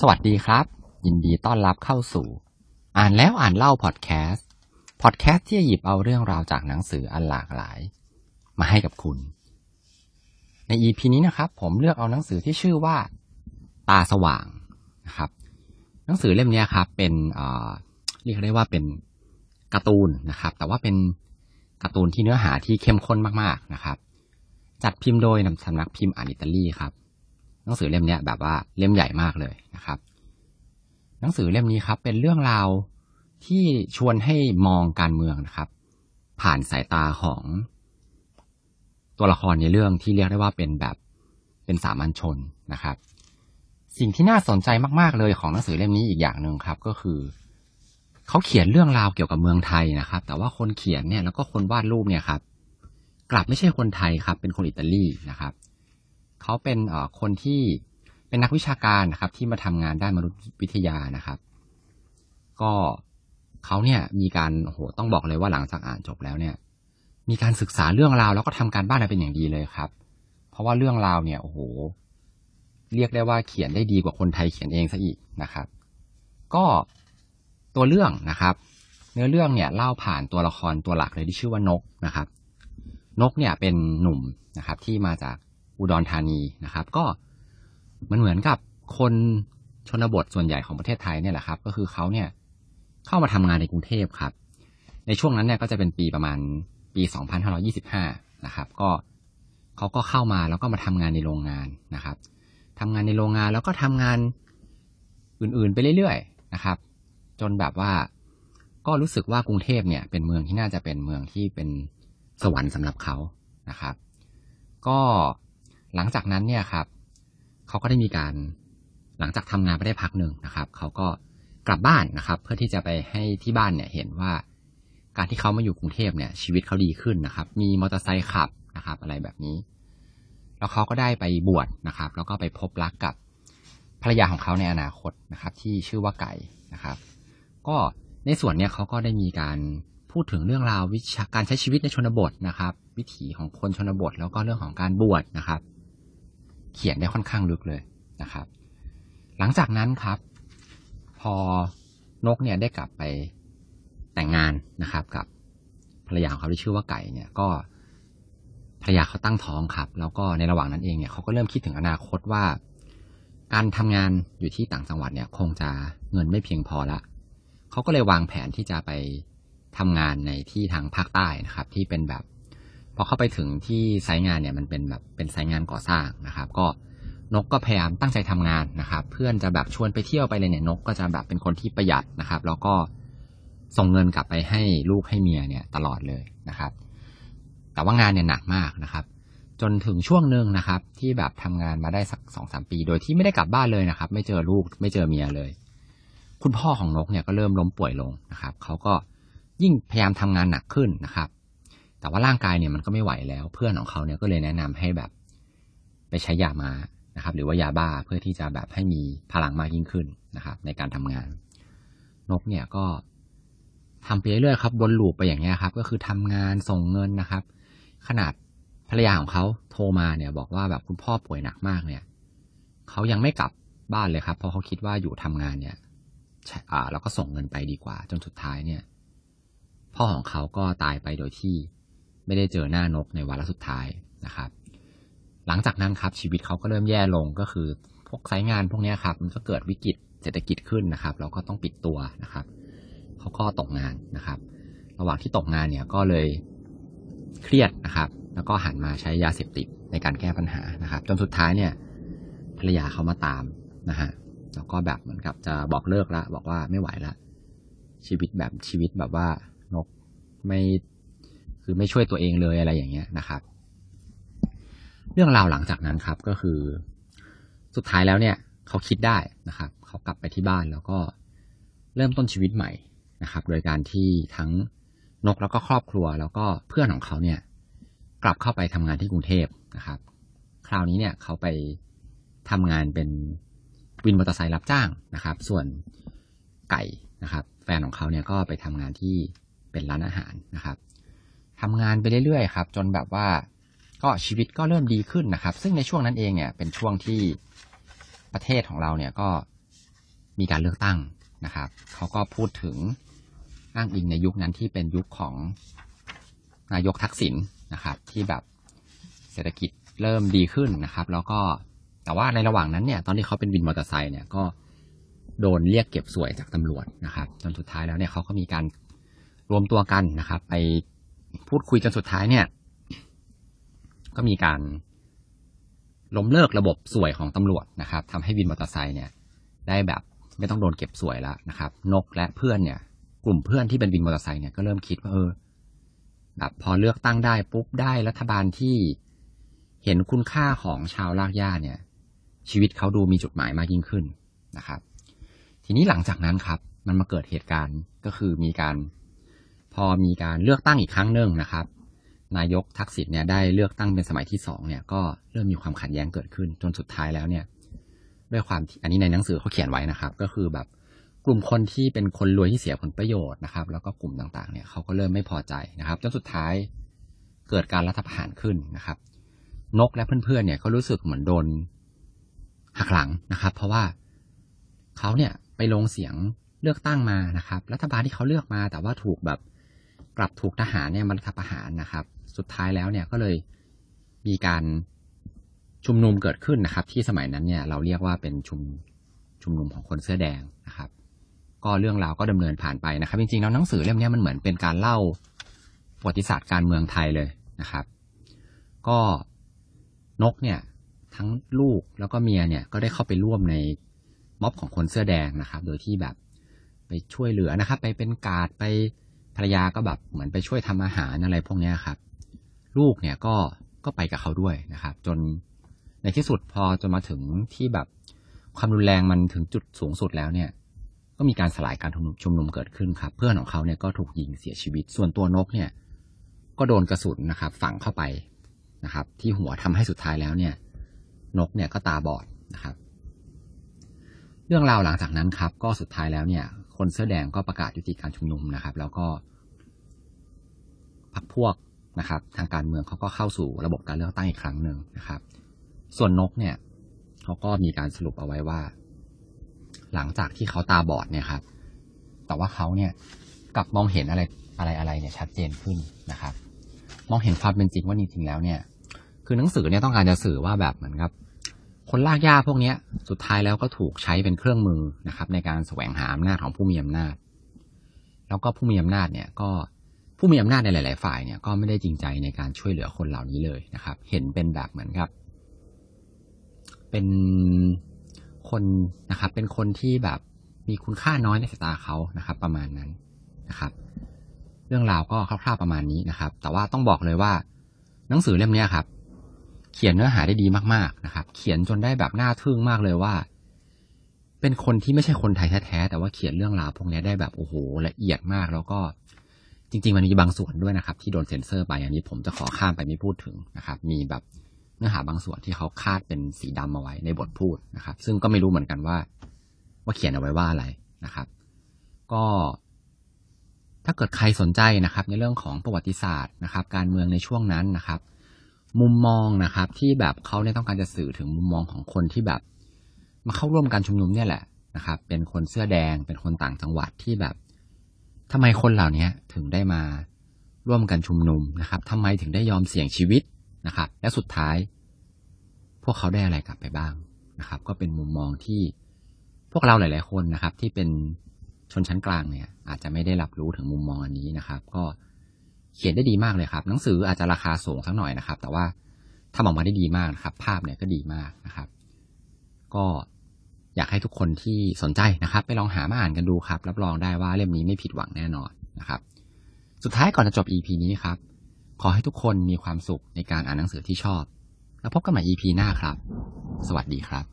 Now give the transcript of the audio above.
สวัสดีครับ ยินดีต้อนรับเข้าสู่ อ่านแล้วอ่านเล่าพอดแคสต์พอดแคสต์ที่จะหยิบเอาเรื่องราวจากหนังสืออันหลากหลาย มาให้กับคุณ ใน EP นี้นะครับ ผมเลือกเอาหนังสือที่ชื่อว่า ตาสว่างนะครับ หนังสือเล่มนี้ครับ เป็นเรียกได้ว่าเป็นการ์ตูนนะครับ แต่ว่าเป็นการ์ตูนที่เนื้อหาที่เข้มข้นมากๆนะครับ จัดพิมพ์โดยสำนักพิมพ์อ่านอิตาลีครับ หนังสือเล่มนี้แบบว่าเล่มใหญ่มากเลยนะครับ หนังสือเล่มนี้ครับ เป็นเรื่องราวที่ชวนให้มองการเมืองนะครับ ผ่านสายตาของตัวละครในเรื่องที่เรียกได้ว่าเป็นแบบเป็นสามัญชนนะครับ สิ่งที่น่าสนใจมาก ๆ เลยของหนังสือเล่มนี้อีกอย่างหนึ่งครับ ก็คือ เขาเขียนเรื่องราวเกี่ยวกับเมืองไทยนะครับ แต่ว่าคนเขียนเนี่ยแล้วก็คนวาดรูปเนี่ยครับ กลับไม่ใช่คนไทยครับ เป็นคนอิตาลีนะครับ เขาเป็นคนที่เป็นนักวิชาการนะครับ ที่มาทำงานด้านมนุษยวิทยานะครับ ก็เขาเนี่ยมีการโหต้องบอกเลยว่าหลังจากอ่านจบแล้วเนี่ย มีการศึกษาเรื่องราวแล้วก็ทำการบ้านอะไรเป็นอย่างดีเลยครับ เพราะว่าเรื่องราวเนี่ยโอ้โห เรียกได้ว่าเขียนได้ดีกว่าคนไทยเขียนเองซะอีกนะครับ ก็ตัวเรื่องนะครับ เนื้อเรื่องเนี่ยเล่าผ่านตัวละครตัวหลักเลยที่ชื่อว่านกนะครับ นกเนี่ยเป็นหนุ่มนะครับ ที่มาจาก อุดรธานีนะครับ ก็มันเหมือนกับคนชนบทส่วนใหญ่ของประเทศไทยเนี่ยแหละครับ ก็คือเขาเนี่ยเข้ามาทำงานในกรุงเทพครับ ในช่วงนั้นเนี่ยก็จะเป็นปีประมาณปี 2525 นะครับ ก็เขาก็เข้ามาแล้วก็มาทำงานในโรงงานนะครับทำงานในโรงงานแล้วก็ทำงานอื่นๆ ไปเรื่อยๆนะครับ จนแบบว่าก็รู้สึกว่ากรุงเทพเนี่ย เป็นเมืองที่น่าจะเป็นเมืองที่เป็นสวรรค์สำหรับเขานะครับ ก็ หลังจากนั้นเนี่ยครับเขาก็ได้มีการหลังจากทำงานไปได้พักหนึ่งนะครับเขาก็กลับบ้านนะครับ เพื่อที่จะไปให้ที่บ้านเนี่ยเห็นว่า การที่เขามาอยู่กรุงเทพเนี่ย ชีวิตเขาดีขึ้นนะครับ มีมอเตอร์ไซค์ขับนะครับ อะไรแบบนี้ แล้วเขาก็ได้ไปบวชนะครับ แล้วก็ไปพบรักกับภรรยาของเขาในอนาคตนะครับ ที่ชื่อว่าไก่นะครับ ก็ในส่วนเนี้ยเขาก็ได้มีการพูดถึงเรื่องราววิชาการใช้ชีวิตในชนบทนะครับ วิถีของคนชนบท แล้วก็เรื่องของการบวชนะครับ เขียนได้ค่อนข้างลึกเลยนะครับ หลังจากนั้นครับ พอนกเนี่ยได้กลับไปแต่งงานนะครับ กับภรรยาของเขาที่ชื่อว่าไก่เนี่ยก็ภรรยาเขาตั้งท้องครับ แล้วก็ในระหว่างนั้นเองเนี่ยเขาก็เริ่มคิดถึงอนาคตว่า การทำงานอยู่ที่ต่างจังหวัดเนี่ย คงจะเงินไม่เพียงพอละเขาก็เลยวางแผนที่จะไปทำงานในที่ทางภาคใต้นะครับ ที่เป็นแบบ พอเข้าไปถึงที่ไซต์งานเนี่ยมันเป็นแบบเป็นไซต์งานก่อสร้างนะครับ ก็นกก็พยายามตั้งใจทำงานนะครับ เพื่อนจะแบบชวนไปเที่ยวไปเลยเนี่ยนกก็จะแบบเป็นคนที่ประหยัดนะครับ แล้วก็ส่งเงินกลับไปให้ลูกให้เมียเนี่ยตลอดเลยนะครับ แต่ว่างานเนี่ยหนักมากนะครับ จนถึงช่วงหนึ่งนะครับ ที่แบบทำงานมาได้สักสองสามปี โดยที่ไม่ได้กลับบ้านเลยนะครับ ไม่เจอลูกไม่เจอเมียเลย คุณพ่อของนกเนี่ยก็เริ่มล้มป่วยลงนะครับเขาก็ยิ่งพยายามทำงานหนักขึ้นนะครับ แต่ว่าร่างกายเนี่ยมันก็ไม่ไหวแล้ว เพื่อนของเขาเนี่ยก็เลยแนะนำให้แบบไปใช้ยามานะครับ หรือว่ายาบ้าเพื่อที่จะแบบให้มีพลังมากยิ่งขึ้นนะครับ ในการทำงาน นกเนี่ยก็ทำไปเรื่อยๆครับวนลูปไปอย่างเงี้ยครับ ก็คือทำงานส่งเงินนะครับ ขนาดภรรยาของเขาโทรมาเนี่ย บอกว่าแบบคุณพ่อป่วยหนักมากเนี่ยเขายังไม่กลับบ้านเลยครับ เพราะเขาคิดว่าอยู่ทำงานเนี่ยอ่าแล้วก็ส่งเงินไปดีกว่า จนสุดท้ายเนี่ย พ่อของเขาก็ตายไปโดยที่ ไม่ได้เจอหน้านกในวาระสุดท้ายนะครับ หลังจากนั้นครับชีวิตเขาก็เริ่มแย่ลงก็คือ พวกสายงานพวกนี้ครับมันก็เกิดวิกฤตเศรษฐกิจขึ้นนะครับแล้วก็ต้องปิดตัวนะครับเขาก็ตกงานนะครับ ระหว่างที่ตกงานเนี่ยก็เลยเครียดนะครับ แล้วก็หันมาใช้ยาเสพติดในการแก้ปัญหานะครับ จนสุดท้ายเนี่ยภรรยาเขามาตามนะฮะแล้วก็แบบเหมือนกับจะบอกเลิกละบอกว่าไม่ไหวละชีวิตแบบชีวิตแบบว่านกไม่ คือไม่ช่วยตัวเองเลยอะไรอย่างเงี้ยนะครับ เรื่องราวหลังจากนั้นครับก็คือ สุดท้ายแล้วเนี่ย เขาคิดได้นะครับ เขากลับไปที่บ้านแล้วก็เริ่มต้นชีวิตใหม่นะครับ โดยการที่ทั้งนกแล้วก็ครอบครัวแล้วก็เพื่อนของเขาเนี่ย กลับเข้าไปทำงานที่กรุงเทพนะครับ คราวนี้เนี่ยเขาไปทำงานเป็นวินมอเตอร์ไซค์รับจ้างนะครับ ส่วนไก่นะครับ แฟนของเขาเนี่ยก็ไปทำงานที่เป็นร้านอาหารนะครับ ทำงานไปเรื่อยๆครับ จนแบบว่าก็ชีวิตก็เริ่มดีขึ้นนะครับ ซึ่งในช่วงนั้นเองเนี่ย เป็นช่วงที่ประเทศของเราเนี่ยก็มีการเลือกตั้งนะครับ เขาก็พูดถึงอ้างอิงในยุคนั้นที่เป็นยุคของนายกทักษิณนะครับ ที่แบบเศรษฐกิจเริ่มดีขึ้นนะครับ แล้วก็แต่ว่าในระหว่างนั้นเนี่ย ตอนที่เขาเป็นวินมอเตอร์ไซค์เนี่ยก็โดนเรียกเก็บสวยจากตำรวจนะครับจนสุดท้ายแล้วเนี่ยเขาก็มีการรวมตัวกันนะครับ ไป พูดคุยจนสุดท้ายเนี่ย ก็มีการล้มเลิกระบบสวยของตำรวจนะครับทำให้วินมอเตอร์ไซค์เนี่ย ได้แบบไม่ต้องโดนเก็บสวยแล้วนะครับ นกและเพื่อนเนี่ย กลุ่มเพื่อนที่เป็นวินมอเตอร์ไซค์เนี่ยก็เริ่มคิดว่าเออแบบพอเลือกตั้งได้ปุ๊บได้รัฐบาลที่เห็นคุณค่าของชาวลากย่าเนี่ย ชีวิตเขาดูมีจุดหมายมากยิ่งขึ้นนะครับ ทีนี้หลังจากนั้นครับ มันมาเกิดเหตุการณ์ก็คือมีการ พอมีการเลือกตั้งอีกครั้งหนึ่งนะครับ นายกทักษิณเนี่ยได้เลือกตั้งเป็นสมัยที่สองเนี่ยก็เริ่มมีความขัดแย้งเกิดขึ้นจนสุดท้ายแล้วเนี่ยด้วยความอันนี้ในหนังสือเขาเขียนไว้นะครับ ก็คือแบบกลุ่มคนที่เป็นคนรวยที่เสียผลประโยชน์นะครับ แล้วก็กลุ่มต่างๆเนี่ยเขาก็เริ่มไม่พอใจนะครับจนสุดท้ายเกิดการรัฐประหารขึ้นนะครับ นกและเพื่อนๆเนี่ยก็รู้สึกเหมือนโดนหักหลังนะครับ เพราะว่าเขาเนี่ยไปลงเสียงเลือกตั้งมานะครับ รัฐบาลที่เขาเลือกมาแต่ว่าถูกแบบ กลับถูกทหารเนี่ยมันรัฐประหารนะครับ สุดท้ายแล้วเนี่ยก็เลยมีการชุมนุมเกิดขึ้นนะครับ ที่สมัยนั้นเนี่ยเราเรียกว่าเป็นชุมชุมนุมของคนเสื้อแดงนะครับ ก็เรื่องราวก็ดำเนินผ่านไปนะครับ จริงๆแล้วหนังสือเล่มนี้มันเหมือนเป็นการเล่าประวัติศาสตร์การเมืองไทยเลยนะครับ ก็นกเนี่ยทั้งลูกแล้วก็เมียเนี่ยก็ได้เข้าไปร่วมในม็อบของคนเสื้อแดงนะครับ โดยที่แบบไปช่วยเหลือนะครับ ไปเป็นกาดไป ภรรยาก็แบบเหมือนไปช่วยทำอาหารอะไรพวกนี้ครับ ลูกเนี่ยก็ก็ไปกับเขาด้วยนะครับ จนในที่สุดพอจนมาถึงที่แบบความรุนแรงมันถึงจุดสูงสุดแล้วเนี่ย ก็มีการสลายการชุมนุมเกิดขึ้นครับ เพื่อนของเขาเนี่ยก็ถูกยิงเสียชีวิต ส่วนตัวนกเนี่ย ก็โดนกระสุนนะครับ ฝังเข้าไปนะครับ ที่หัวทำให้สุดท้ายแล้วเนี่ย นกเนี่ยก็ตาบอดนะครับ เรื่องราวหลังจากนั้นครับ ก็สุดท้ายแล้วเนี่ย คนเสื้อแดงก็ประกาศยุติการชุมนุมนะครับ แล้วก็พักพวกนะครับ ทางการเมืองเขาก็เข้าสู่ระบบการเลือกตั้งอีกครั้งหนึ่งนะครับ ส่วนนกเนี่ยเขาก็มีการสรุปเอาไว้ว่า หลังจากที่เขาตาบอดเนี่ยครับ แต่ว่าเขาเนี่ยกลับมองเห็นอะไรอะไรอะไรเนี่ยชัดเจนขึ้นนะครับ มองเห็นความเป็นจริงว่าจริงๆแล้วเนี่ย คือหนังสือเนี่ยต้องการจะสื่อว่าแบบเหมือนกับ คนลากย่าพวกนี้สุดท้ายแล้วก็ถูกใช้เป็นเครื่องมือนะครับ ในการแสวงหาอำนาจของผู้มีอำนาจ แล้วก็ผู้มีอำนาจเนี่ยก็ผู้มีอำนาจในหลาย ๆ ฝ่ายเนี่ยก็ไม่ได้จริงใจในการช่วยเหลือคนเหล่านี้เลยนะครับ เห็นเป็นแบบเหมือนกับ เป็นคนนะครับ เป็นคนที่แบบมีคุณค่าน้อยในสายตาเขานะครับ ประมาณนั้นนะครับ เรื่องราวก็คร่าว ๆ ประมาณนี้นะครับ แต่ว่าต้องบอกเลยว่า หนังสือเล่มนี้ครับ เขียนเนื้อหาได้ดีมากๆนะครับ เขียนจนได้แบบน่าทึ่งมากเลยว่า เป็นคนที่ไม่ใช่คนไทยแท้ๆแต่ว่าเขียนเรื่องราวพวกนี้ได้แบบโอ้โหละเอียดมากแล้วก็จริง ๆ มันมีบางส่วนด้วยนะครับ ที่โดนเซ็นเซอร์ไปอันนี้ผมจะขอข้ามไปไม่พูดถึงนะครับ มีแบบเนื้อหาบางส่วนที่เขาคาดเป็นสีดำเอาไว้ในบทพูดนะครับ ซึ่งก็ไม่รู้เหมือนกันว่า ว่าเขียนเอาไว้ว่าอะไรนะครับ ก็ถ้าเกิดใครสนใจนะครับ ในเรื่องของประวัติศาสตร์นะครับ การเมืองในช่วงนั้นนะครับ มุมมองนะครับ ที่แบบเขาเนี่ยต้องการจะสื่อถึงมุมมองของคนที่แบบ มาเข้าร่วมการชุมนุมเนี่ยแหละนะครับ เป็นคนเสื้อแดงเป็นคนต่างจังหวัดที่แบบทำไมคนเหล่านี้ถึงได้มาร่วมกันชุมนุมนะครับทำไมถึงได้ยอมเสี่ยงชีวิตนะครับ และสุดท้าย พวกเขาได้อะไรกลับไปบ้างนะครับ ก็เป็นมุมมองที่พวกเราหลาย ๆ คนนะครับ ที่เป็นชนชั้นกลางเนี่ย อาจจะไม่ได้รับรู้ถึงมุมมองอันนี้นะครับ ก็ เขียนได้ดีมากเลยครับ หนังสืออาจจะราคาสูงสักหน่อยนะครับ แต่ว่าทำออกมาได้ดีมากนะครับ ภาพเนี่ยก็ดีมากนะครับ ก็อยากให้ทุกคนที่สนใจนะครับ ไปลองหามาอ่านกันดูครับ รับรองได้ว่าเล่มนี้ไม่ผิดหวังแน่นอนนะครับ สุดท้ายก่อนจะจบ EP นี้ครับ ขอให้ทุกคนมีความสุขในการอ่านหนังสือที่ชอบ แล้วพบกันใหม่ EP หน้าครับ สวัสดีครับ